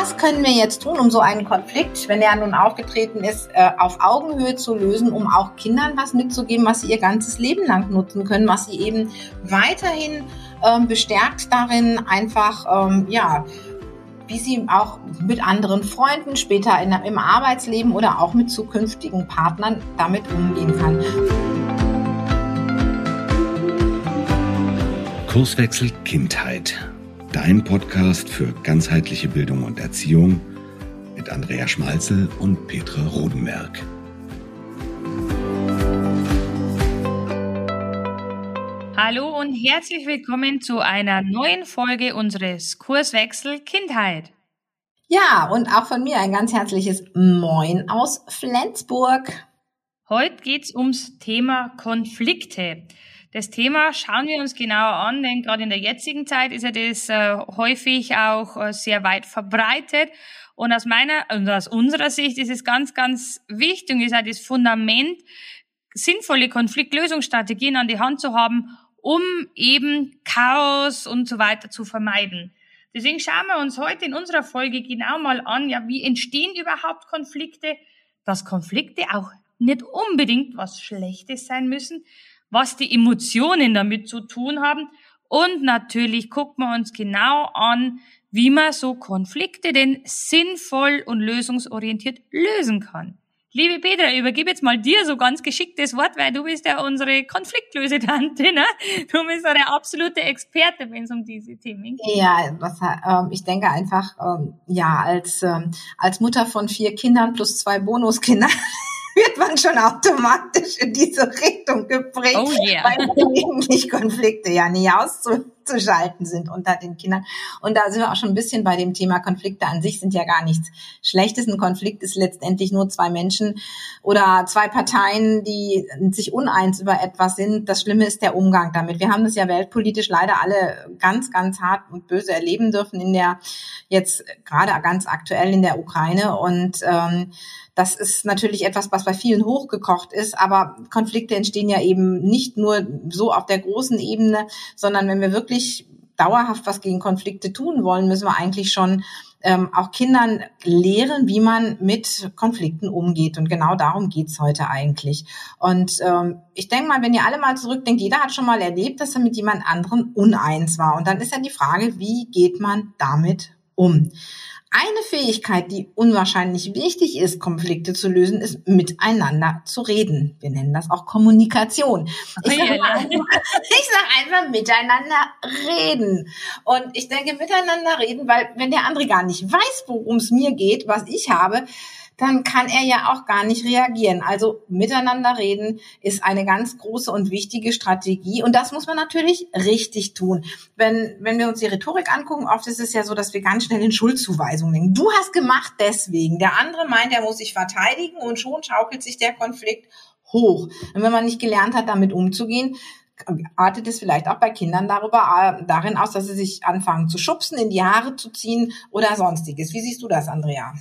was können wir jetzt tun, um so einen Konflikt, wenn er nun aufgetreten ist, äh, auf Augenhöhe zu lösen, um auch Kindern was mitzugeben, was sie ihr ganzes Leben lang nutzen können, was sie eben weiterhin ähm, bestärkt darin, einfach, ähm, ja, wie sie auch mit anderen Freunden später in, im Arbeitsleben oder auch mit zukünftigen Partnern damit umgehen kann. Kurswechsel Kindheit. Dein Podcast für ganzheitliche Bildung und Erziehung mit Andrea Schmalzel und Petra Rodenberg. Hallo und herzlich willkommen zu einer neuen Folge unseres Kurswechsel Kindheit. Ja, und auch von mir ein ganz herzliches Moin aus Flensburg. Heute geht's ums Thema Konflikte. Das Thema schauen wir uns genauer an, denn gerade in der jetzigen Zeit ist ja das äh, häufig auch äh, sehr weit verbreitet. Und aus meiner und aus unserer Sicht ist es ganz, ganz wichtig und ist auch das Fundament, sinnvolle Konfliktlösungsstrategien an die Hand zu haben, um eben Chaos und so weiter zu vermeiden. Deswegen schauen wir uns heute in unserer Folge genau mal an, ja, wie entstehen überhaupt Konflikte, dass Konflikte auch nicht unbedingt was Schlechtes sein müssen, was die Emotionen damit zu tun haben und natürlich gucken wir uns genau an, wie man so Konflikte denn sinnvoll und lösungsorientiert lösen kann. Liebe Petra, übergebe jetzt mal dir so ganz geschicktes Wort, weil du bist ja unsere Konfliktlösetante, ne? Du bist ja der absolute Experte, wenn es um diese Themen geht. Ja, was, ähm, ich denke einfach, ähm, ja, als, ähm, als Mutter von vier Kindern plus zwei Bonuskindern wird man schon automatisch in diese Richtung geprägt, oh yeah. weil eigentlich Konflikte ja nie auszuschalten sind unter den Kindern. Und da sind wir auch schon ein bisschen bei dem Thema Konflikte an sich sind ja gar nichts Schlechtes. Ein Konflikt ist letztendlich nur zwei Menschen oder zwei Parteien, die sich uneins über etwas sind. Das Schlimme ist der Umgang damit. Wir haben das ja weltpolitisch leider alle ganz, ganz hart und böse erleben dürfen in der jetzt gerade ganz aktuell in der Ukraine und ähm, das ist natürlich etwas, was bei vielen hochgekocht ist, aber Konflikte entstehen ja eben nicht nur so auf der großen Ebene, sondern wenn wir wirklich dauerhaft was gegen Konflikte tun wollen, müssen wir eigentlich schon ähm, auch Kindern lehren, wie man mit Konflikten umgeht. Und genau darum geht's heute eigentlich. Und ähm, ich denke mal, wenn ihr alle mal zurückdenkt, jeder hat schon mal erlebt, dass er mit jemand anderem uneins war. Und dann ist ja die Frage, wie geht man damit um? Eine Fähigkeit, die unwahrscheinlich wichtig ist, Konflikte zu lösen, ist miteinander zu reden. Wir nennen das auch Kommunikation. Ich sage sag einfach miteinander reden. Und ich denke miteinander reden, weil wenn der andere gar nicht weiß, worum es mir geht, was ich habe, dann kann er ja auch gar nicht reagieren. Also miteinander reden ist eine ganz große und wichtige Strategie und das muss man natürlich richtig tun. Wenn, wenn wir uns die Rhetorik angucken, oft ist es ja so, dass wir ganz schnell in Schuldzuweisungen denken. Du hast gemacht deswegen. Der andere meint, er muss sich verteidigen und schon schaukelt sich der Konflikt hoch. Und wenn man nicht gelernt hat, damit umzugehen, artet es vielleicht auch bei Kindern darüber, äh, darin aus, dass sie sich anfangen zu schubsen, in die Haare zu ziehen oder sonstiges. Wie siehst du das, Andrea?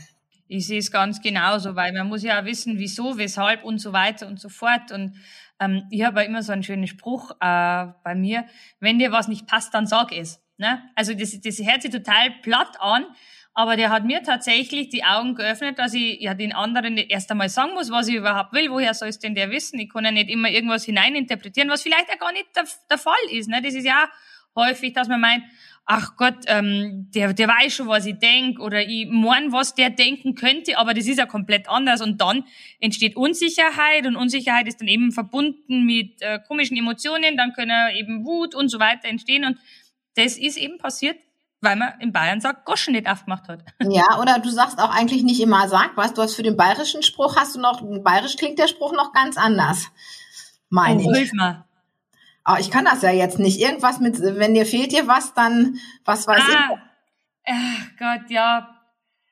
Ich sehe es ganz genauso, weil man muss ja auch wissen, wieso, weshalb und so weiter und so fort. Und ähm, ich habe immer so einen schönen Spruch äh, bei mir, wenn dir was nicht passt, dann sag es. Ne? Also das, das hört sich total platt an, aber der hat mir tatsächlich die Augen geöffnet, dass ich ja den anderen erst einmal sagen muss, was ich überhaupt will. Woher soll es denn der wissen? Ich kann ja nicht immer irgendwas hineininterpretieren, was vielleicht auch gar nicht der, der Fall ist. Ne? Das ist ja häufig, dass man meint, ach Gott, ähm, der, der weiß schon, was ich denk oder ich mein, was der denken könnte, aber das ist ja komplett anders und dann entsteht Unsicherheit und Unsicherheit ist dann eben verbunden mit äh, komischen Emotionen, dann können eben Wut und so weiter entstehen und das ist eben passiert, weil man in Bayern sagt, Goschen nicht aufgemacht hat. Ja, oder du sagst auch eigentlich nicht immer sag was, du hast für den bayerischen Spruch, hast du noch, bayerisch klingt der Spruch noch ganz anders. Meine oh, ich. Hilf mal. Oh, ich kann das ja jetzt nicht. Irgendwas mit, wenn dir fehlt dir was, dann was weiß ah, ich. Ach Gott, ja.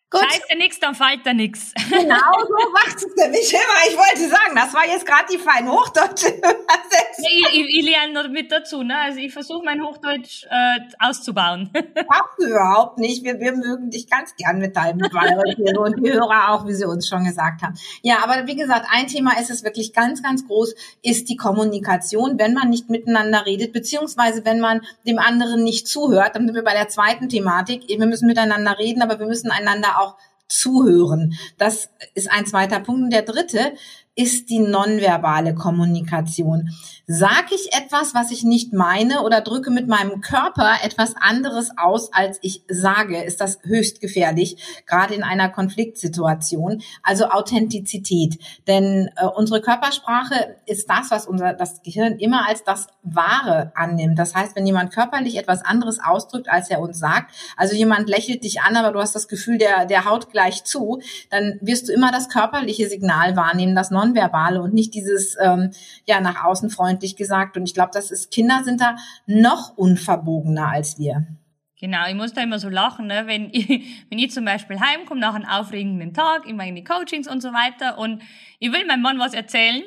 Gut. Scheiße nix, dann fällt da nix. Genau so macht es nämlich immer. Ich wollte sagen, das war jetzt gerade die fein hochdeutsche Übersetzung. Ich, ich, ich lerne noch mit dazu, ne? Also ich versuche mein Hochdeutsch äh, auszubauen. Brauchst du überhaupt nicht. Wir, wir mögen dich ganz gern mit deinem Bayerisch und die Hörer auch, wie sie uns schon gesagt haben. Ja, aber wie gesagt, ein Thema ist es wirklich ganz, ganz groß, ist die Kommunikation, wenn man nicht miteinander redet, beziehungsweise wenn man dem anderen nicht zuhört. Dann sind wir bei der zweiten Thematik. Wir müssen miteinander reden, aber wir müssen einander auch zuhören. Das ist ein zweiter Punkt. Und der dritte ist die nonverbale Kommunikation. Sag ich etwas, was ich nicht meine oder drücke mit meinem Körper etwas anderes aus, als ich sage, ist das höchst gefährlich, gerade in einer Konfliktsituation. Also Authentizität. Denn äh, unsere Körpersprache ist das, was unser das Gehirn immer als das Wahre annimmt. Das heißt, wenn jemand körperlich etwas anderes ausdrückt, als er uns sagt, also jemand lächelt dich an, aber du hast das Gefühl, der, der haut gleich zu, dann wirst du immer das körperliche Signal wahrnehmen, das non Nonverbale und nicht dieses ähm, ja nach außen freundlich gesagt. Und ich glaube, das ist Kinder sind da noch unverbogener als wir. Genau, ich muss da immer so lachen, ne? wenn, ich, wenn ich zum Beispiel heimkomme nach einem aufregenden Tag in meine Coachings und so weiter und ich will meinem Mann was erzählen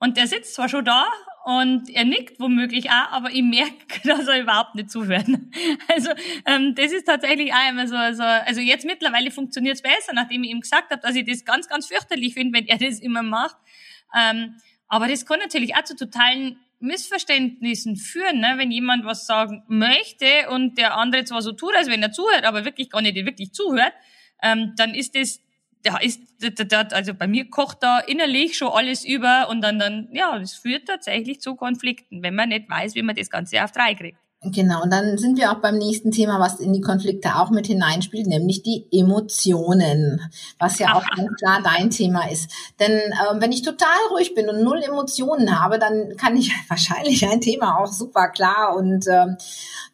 und der sitzt zwar schon da und er nickt womöglich auch, aber ich merke, dass er überhaupt nicht zuhört. Also ähm, das ist tatsächlich auch immer so, so also jetzt mittlerweile funktioniert es besser, nachdem ich ihm gesagt habe, dass ich das ganz, ganz fürchterlich finde, wenn er das immer macht. Ähm, aber das kann natürlich auch zu totalen Missverständnissen führen, ne? wenn jemand was sagen möchte und der andere zwar so tut, als wenn er zuhört, aber wirklich gar nicht wirklich zuhört, ähm, dann ist das da ist, also bei mir kocht da innerlich schon alles über und dann, dann, ja, das führt tatsächlich zu Konflikten, wenn man nicht weiß, wie man das Ganze auf drei kriegt. Genau, und dann sind wir auch beim nächsten Thema, was in die Konflikte auch mit hineinspielt, nämlich die Emotionen, was ja auch ganz klar dein Thema ist. Denn äh, wenn ich total ruhig bin und null Emotionen habe, dann kann ich wahrscheinlich ein Thema auch super klar und äh,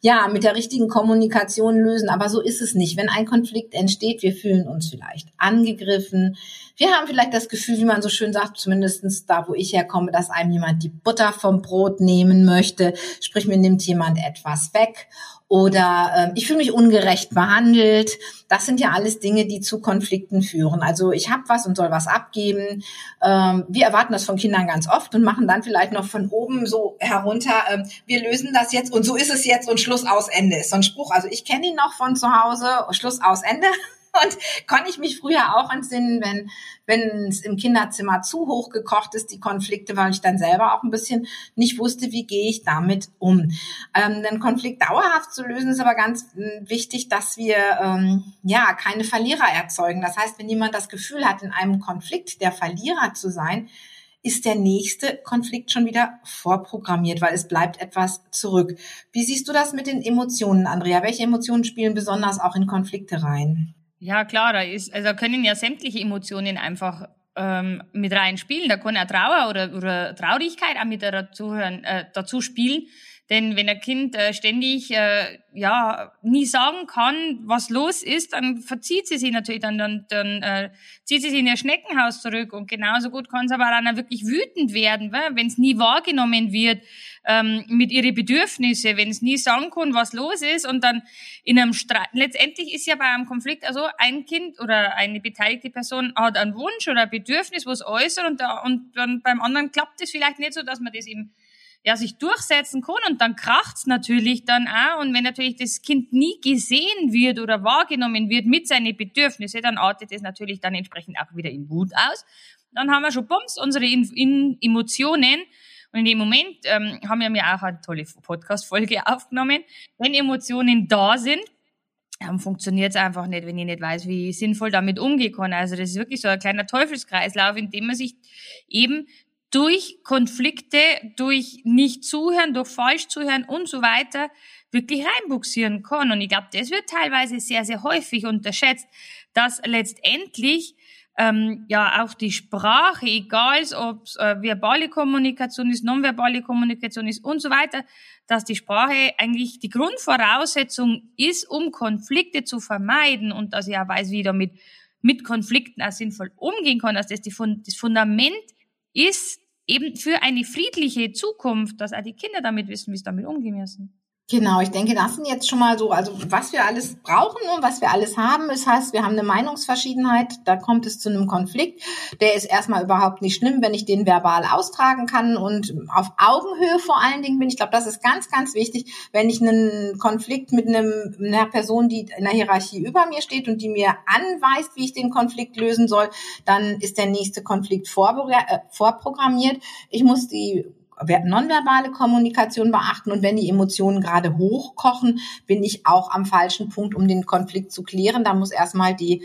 ja, mit der richtigen Kommunikation lösen. Aber so ist es nicht. Wenn ein Konflikt entsteht, wir fühlen uns vielleicht angegriffen, wir haben vielleicht das Gefühl, wie man so schön sagt, zumindestens da, wo ich herkomme, dass einem jemand die Butter vom Brot nehmen möchte. Sprich, mir nimmt jemand etwas weg oder äh, ich fühle mich ungerecht behandelt. Das sind ja alles Dinge, die zu Konflikten führen. Also ich habe was und soll was abgeben. Ähm, wir erwarten das von Kindern ganz oft und machen dann vielleicht noch von oben so herunter, äh, wir lösen das jetzt und so ist es jetzt und Schluss aus Ende ist so ein Spruch. Also ich kenne ihn noch von zu Hause, Schluss aus Ende. Und konnte ich mich früher auch entsinnen, wenn wenn es im Kinderzimmer zu hoch gekocht ist, die Konflikte, weil ich dann selber auch ein bisschen nicht wusste, wie gehe ich damit um. Ähm, den Konflikt dauerhaft zu lösen, ist aber ganz hm, wichtig, dass wir ähm, ja keine Verlierer erzeugen. Das heißt, wenn jemand das Gefühl hat, in einem Konflikt der Verlierer zu sein, ist der nächste Konflikt schon wieder vorprogrammiert, weil es bleibt etwas zurück. Wie siehst du das mit den Emotionen, Andrea? Welche Emotionen spielen besonders auch in Konflikte rein? Ja, klar, da ist, also können ja sämtliche Emotionen einfach ähm, mit reinspielen. Da kann auch Trauer oder, oder Traurigkeit auch mit dazu, äh, dazu spielen. Denn wenn ein Kind äh, ständig äh, ja nie sagen kann, was los ist, dann verzieht sie sich natürlich, dann, dann, dann äh, zieht sie sich in ihr Schneckenhaus zurück. Und genauso gut kann es aber dann wirklich wütend werden, wenn es nie wahrgenommen wird ähm, mit ihren Bedürfnissen, wenn es nie sagen kann, was los ist und dann in einem Streit. Letztendlich ist ja bei einem Konflikt also ein Kind oder eine beteiligte Person hat einen Wunsch oder ein Bedürfnis, was äußert und, da, und dann beim anderen klappt es vielleicht nicht so, dass man das eben ja, sich durchsetzen kann und dann kracht's natürlich dann auch. Und wenn natürlich das Kind nie gesehen wird oder wahrgenommen wird mit seinen Bedürfnissen, dann artet es natürlich dann entsprechend auch wieder in Wut aus. Dann haben wir schon bums unsere in in Emotionen. Und in dem Moment ähm, haben wir mir auch eine tolle Podcast-Folge aufgenommen. Wenn Emotionen da sind, dann funktioniert es einfach nicht, wenn ich nicht weiß, wie ich sinnvoll damit umgehen kann. Also das ist wirklich so ein kleiner Teufelskreislauf, in dem man sich eben durch Konflikte, durch nicht zuhören, durch falsch zuhören und so weiter wirklich reinbuxieren kann. Und ich glaube, das wird teilweise sehr, sehr häufig unterschätzt, dass letztendlich ähm, ja auch die Sprache, egal ob es äh, verbale Kommunikation ist, nonverbale Kommunikation ist und so weiter, dass die Sprache eigentlich die Grundvoraussetzung ist, um Konflikte zu vermeiden und dass ich auch weiß, wie ich damit mit Konflikten auch sinnvoll umgehen kann, dass das die, das Fundament ist, eben für eine friedliche Zukunft, dass auch die Kinder damit wissen, wie sie damit umgehen müssen. Genau, ich denke, das sind jetzt schon mal so, also was wir alles brauchen und was wir alles haben. Das heißt, wir haben eine Meinungsverschiedenheit, da kommt es zu einem Konflikt. Der ist erstmal überhaupt nicht schlimm, wenn ich den verbal austragen kann und auf Augenhöhe vor allen Dingen bin. Ich glaube, das ist ganz, ganz wichtig, wenn ich einen Konflikt mit einem, einer Person, die in der Hierarchie über mir steht und die mir anweist, wie ich den Konflikt lösen soll, dann ist der nächste Konflikt äh, vorprogrammiert. Ich muss die nonverbale Kommunikation beachten und wenn die Emotionen gerade hochkochen, bin ich auch am falschen Punkt, um den Konflikt zu klären. Da muss erstmal die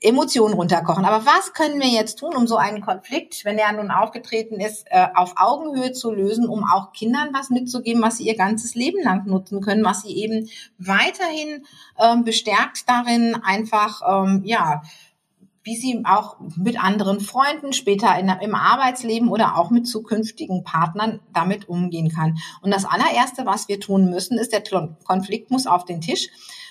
Emotionen runterkochen. Aber was können wir jetzt tun, um so einen Konflikt, wenn er nun aufgetreten ist, äh, auf Augenhöhe zu lösen, um auch Kindern was mitzugeben, was sie ihr ganzes Leben lang nutzen können, was sie eben weiterhin ähm, bestärkt darin, einfach ähm, ja wie sie auch mit anderen Freunden später in, im Arbeitsleben oder auch mit zukünftigen Partnern damit umgehen kann. Und das allererste, was wir tun müssen, ist, der Konflikt muss auf den Tisch.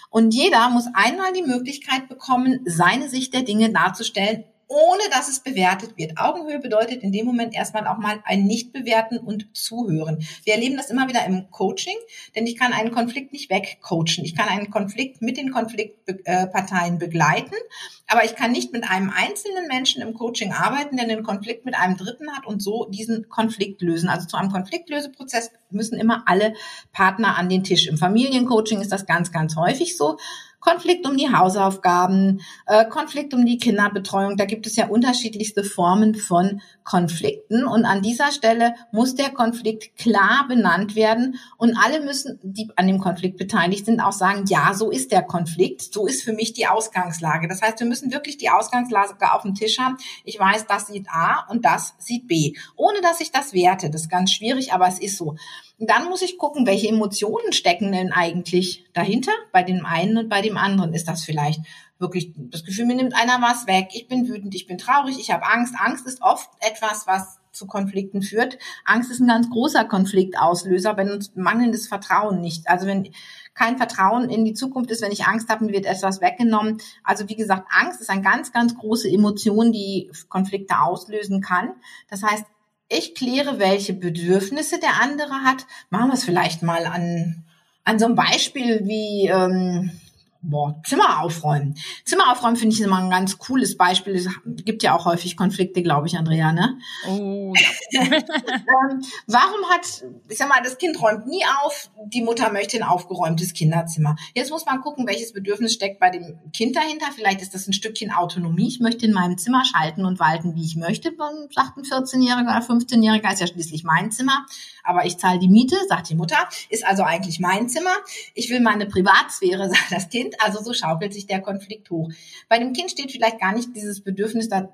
Und jeder muss einmal die Möglichkeit bekommen, seine Sicht der Dinge darzustellen, ohne dass es bewertet wird. Augenhöhe bedeutet in dem Moment erstmal auch mal ein Nicht-Bewerten und Zuhören. Wir erleben das immer wieder im Coaching, denn ich kann einen Konflikt nicht wegcoachen. Ich kann einen Konflikt mit den Konfliktparteien begleiten, aber ich kann nicht mit einem einzelnen Menschen im Coaching arbeiten, der einen Konflikt mit einem Dritten hat und so diesen Konflikt lösen. Also zu einem Konfliktlöseprozess müssen immer alle Partner an den Tisch. Im Familiencoaching ist das ganz, ganz häufig so. Konflikt um die Hausaufgaben, äh, Konflikt um die Kinderbetreuung. Da gibt es ja unterschiedlichste Formen von Konflikten. Und an dieser Stelle muss der Konflikt klar benannt werden. Und alle müssen, die an dem Konflikt beteiligt sind, auch sagen, ja, so ist der Konflikt. So ist für mich die Ausgangslage. Das heißt, wir müssen wirklich die Ausgangslage auf dem Tisch haben. Ich weiß, das sieht A und das sieht B. Ohne dass ich das werte. Das ist ganz schwierig, aber es ist so. Und dann muss ich gucken, welche Emotionen stecken denn eigentlich dahinter, bei dem einen und bei dem anderen. Ist das vielleicht wirklich das Gefühl, mir nimmt einer was weg, ich bin wütend, ich bin traurig, ich habe Angst. Angst ist oft etwas, was zu Konflikten führt. Angst ist ein ganz großer Konfliktauslöser, wenn uns mangelndes Vertrauen nicht, also wenn kein Vertrauen in die Zukunft ist, wenn ich Angst habe, mir wird etwas weggenommen. Also wie gesagt, Angst ist eine ganz, ganz große Emotion, die Konflikte auslösen kann. Das heißt, ich kläre, welche Bedürfnisse der andere hat. Machen wir es vielleicht mal an, an so einem Beispiel wie, ähm, boah, Zimmer aufräumen. Zimmer aufräumen finde ich immer ein ganz cooles Beispiel. Es gibt ja auch häufig Konflikte, glaube ich, Andrea, ne? Oh, ja. ähm, warum hat, ich sag mal, das Kind räumt nie auf, die Mutter möchte ein aufgeräumtes Kinderzimmer. Jetzt muss man gucken, welches Bedürfnis steckt bei dem Kind dahinter. Vielleicht ist das ein Stückchen Autonomie. Ich möchte in meinem Zimmer schalten und walten, wie ich möchte, sagt ein 14-Jähriger oder 15-Jähriger, ist ja schließlich mein Zimmer aber ich zahle die Miete, sagt die Mutter, ist also eigentlich mein Zimmer. Ich will meine Privatsphäre, sagt das Kind. Also so schaukelt sich der Konflikt hoch. Bei dem Kind steht vielleicht gar nicht dieses Bedürfnis da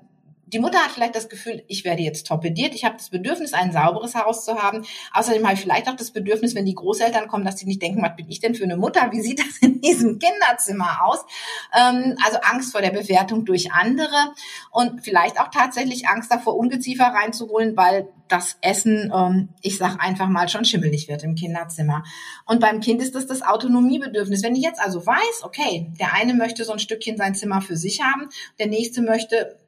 die Mutter hat vielleicht das Gefühl, ich werde jetzt torpediert, ich habe das Bedürfnis, ein sauberes Haus zu haben. Außerdem habe ich vielleicht auch das Bedürfnis, wenn die Großeltern kommen, dass sie nicht denken, was bin ich denn für eine Mutter? Wie sieht das in diesem Kinderzimmer aus? Ähm, also Angst vor der Bewertung durch andere und vielleicht auch tatsächlich Angst davor, Ungeziefer reinzuholen, weil das Essen, ähm, ich sag einfach mal, schon schimmelig wird im Kinderzimmer. Und beim Kind ist das das Autonomiebedürfnis. Wenn ich jetzt also weiß, okay, der eine möchte so ein Stückchen sein Zimmer für sich haben, der nächste möchte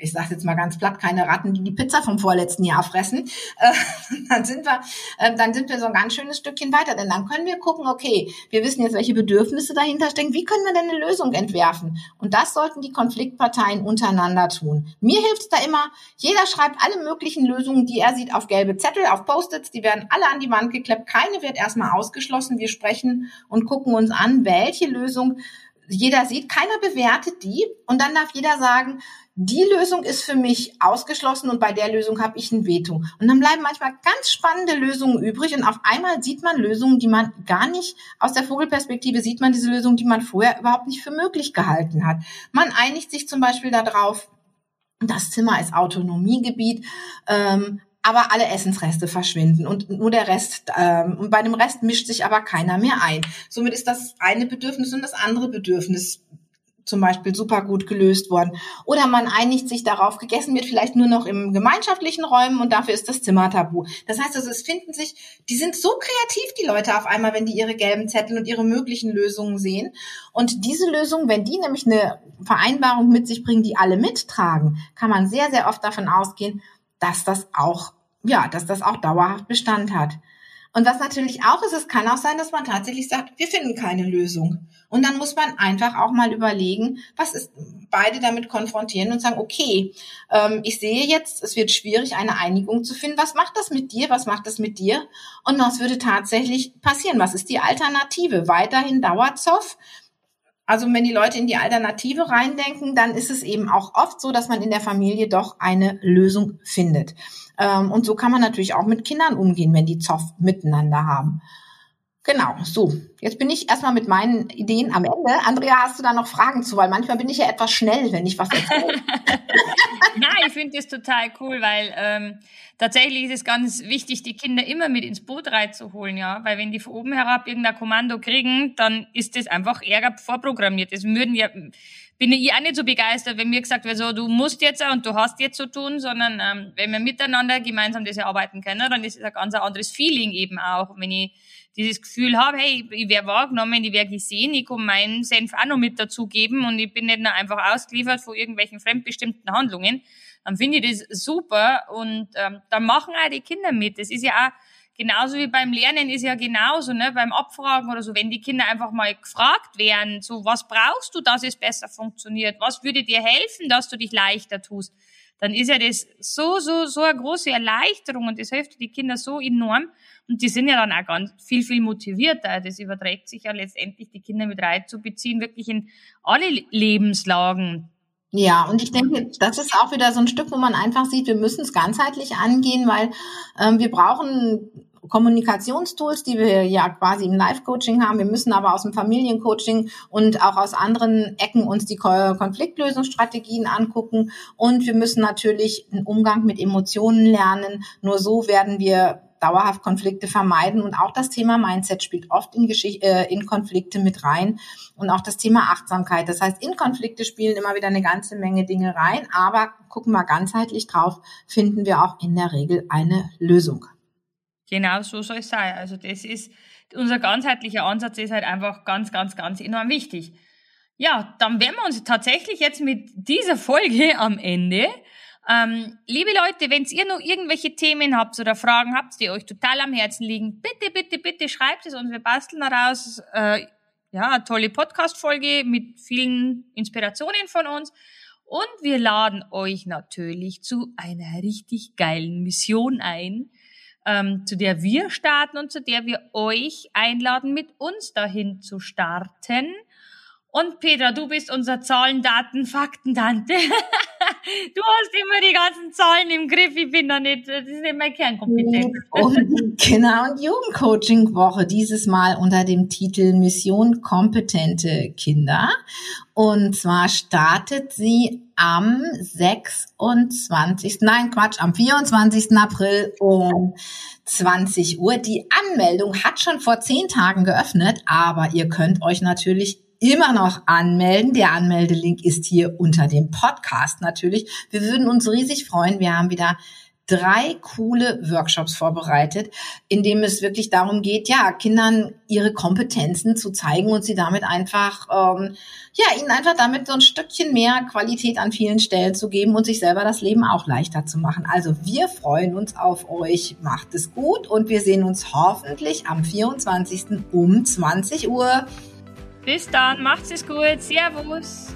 ich sage jetzt mal ganz platt, keine Ratten, die die Pizza vom vorletzten Jahr fressen, äh, dann sind wir, äh, dann sind wir so ein ganz schönes Stückchen weiter. Denn dann können wir gucken, okay, wir wissen jetzt, welche Bedürfnisse dahinter stecken. Wie können wir denn eine Lösung entwerfen? Und das sollten die Konfliktparteien untereinander tun. Mir hilft es da immer, jeder schreibt alle möglichen Lösungen, die er sieht, auf gelbe Zettel, auf Post-its, die werden alle an die Wand geklebt. Keine wird erstmal ausgeschlossen. Wir sprechen und gucken uns an, welche Lösung jeder sieht, keiner bewertet die und dann darf jeder sagen, die Lösung ist für mich ausgeschlossen und bei der Lösung habe ich ein Veto. Und dann bleiben manchmal ganz spannende Lösungen übrig und auf einmal sieht man Lösungen, die man gar nicht aus der Vogelperspektive sieht man diese Lösung, die man vorher überhaupt nicht für möglich gehalten hat. Man einigt sich zum Beispiel darauf, das Zimmer ist Autonomiegebiet. Ähm, aber alle Essensreste verschwinden und nur der Rest, ähm, und bei dem Rest mischt sich aber keiner mehr ein. Somit ist das eine Bedürfnis und das andere Bedürfnis zum Beispiel super gut gelöst worden. Oder man einigt sich darauf, gegessen wird vielleicht nur noch im gemeinschaftlichen Räumen und dafür ist das Zimmer tabu. Das heißt also, es finden sich, die sind so kreativ, die Leute auf einmal, wenn die ihre gelben Zettel und ihre möglichen Lösungen sehen. Und diese Lösung, wenn die nämlich eine Vereinbarung mit sich bringen, die alle mittragen, kann man sehr, sehr oft davon ausgehen, dass das auch, ja, dass das auch dauerhaft Bestand hat. Und was natürlich auch ist, es kann auch sein, dass man tatsächlich sagt, wir finden keine Lösung. Und dann muss man einfach auch mal überlegen, was ist, beide damit konfrontieren und sagen, okay, ähm, ich sehe jetzt, es wird schwierig, eine Einigung zu finden. Was macht das mit dir? Was macht das mit dir? Und was würde tatsächlich passieren? Was ist die Alternative? Weiterhin Dauerzoff? Also wenn die Leute in die Alternative reindenken, dann ist es eben auch oft so, dass man in der Familie doch eine Lösung findet. Ähm, und so kann man natürlich auch mit Kindern umgehen, wenn die Zoff miteinander haben. Genau, so. Jetzt bin ich erstmal mit meinen Ideen am Ende. Andrea, hast du da noch Fragen zu? Weil manchmal bin ich ja etwas schnell, wenn ich was erzähle. Nein, ich finde das total cool, weil ähm, tatsächlich ist es ganz wichtig, die Kinder immer mit ins Boot reinzuholen, ja. Weil wenn die von oben herab irgendein Kommando kriegen, dann ist das einfach Ärger vorprogrammiert. Das würden wir, bin ich auch nicht so begeistert, wenn mir gesagt wird, so, du musst jetzt und du hast jetzt zu so tun, sondern ähm, wenn wir miteinander gemeinsam das erarbeiten können, dann ist es ein ganz anderes Feeling eben auch, wenn ich dieses Gefühl habe, hey, ich werde wahrgenommen, ich werde gesehen, ich kann meinen Senf auch noch mit dazugeben und ich bin nicht nur einfach ausgeliefert von irgendwelchen fremdbestimmten Handlungen, dann finde ich das super und ähm, dann machen auch die Kinder mit. Das ist ja auch genauso wie beim Lernen ist ja genauso, ne, beim Abfragen oder so, wenn die Kinder einfach mal gefragt werden, so, was brauchst du, dass es besser funktioniert? Was würde dir helfen, dass du dich leichter tust? Dann ist ja das so, so, so eine große Erleichterung und das hilft die Kinder so enorm. Und die sind ja dann auch ganz viel, viel motivierter. Das überträgt sich ja letztendlich, die Kinder mit reinzubeziehen, wirklich in alle Lebenslagen. Ja, und ich denke, das ist auch wieder so ein Stück, wo man einfach sieht, wir müssen es ganzheitlich angehen, weil ähm, wir brauchen Kommunikationstools, die wir ja quasi im Live-Coaching haben. Wir müssen aber aus dem Familiencoaching und auch aus anderen Ecken uns die Konfliktlösungsstrategien angucken. Und wir müssen natürlich einen Umgang mit Emotionen lernen. Nur so werden wir dauerhaft Konflikte vermeiden. Und auch das Thema Mindset spielt oft in, Geschichte, äh, in Konflikte mit rein. Und auch das Thema Achtsamkeit. Das heißt, in Konflikte spielen immer wieder eine ganze Menge Dinge rein. Aber gucken wir ganzheitlich drauf, finden wir auch in der Regel eine Lösung. Genau so soll es sein. Also das ist, unser ganzheitlicher Ansatz ist halt einfach ganz, ganz, ganz enorm wichtig. Ja, dann wären wir uns tatsächlich jetzt mit dieser Folge am Ende. Ähm, liebe Leute, wenn ihr noch irgendwelche Themen habt oder Fragen habt, die euch total am Herzen liegen, bitte, bitte, bitte schreibt es uns. Wir basteln daraus äh, ja, eine tolle Podcast-Folge mit vielen Inspirationen von uns. Und wir laden euch natürlich zu einer richtig geilen Mission ein, ähm, zu der wir starten und zu der wir euch einladen, mit uns dahin zu starten. Und Peter, du bist unser Zahlen, Daten, Fakten-Tante. du hast immer die ganzen Zahlen im Griff. Ich bin da nicht, das ist nicht meine Kernkompetenz. Und, genau, und Jugendcoaching-Woche dieses Mal unter dem Titel Mission kompetente Kinder. Und zwar startet sie am 26. Nein, Quatsch, am 24. April um 20 Uhr. Die Anmeldung hat schon vor zehn Tagen geöffnet, aber ihr könnt euch natürlich immer noch anmelden. Der Anmeldelink ist hier unter dem Podcast natürlich. Wir würden uns riesig freuen. Wir haben wieder drei coole Workshops vorbereitet, in dem es wirklich darum geht, ja, Kindern ihre Kompetenzen zu zeigen und sie damit einfach, ähm, ja, ihnen einfach damit so ein Stückchen mehr Qualität an vielen Stellen zu geben und sich selber das Leben auch leichter zu machen. Also wir freuen uns auf euch. Macht es gut und wir sehen uns hoffentlich am 24. um 20 Uhr. Bis dann, macht's es gut. Servus.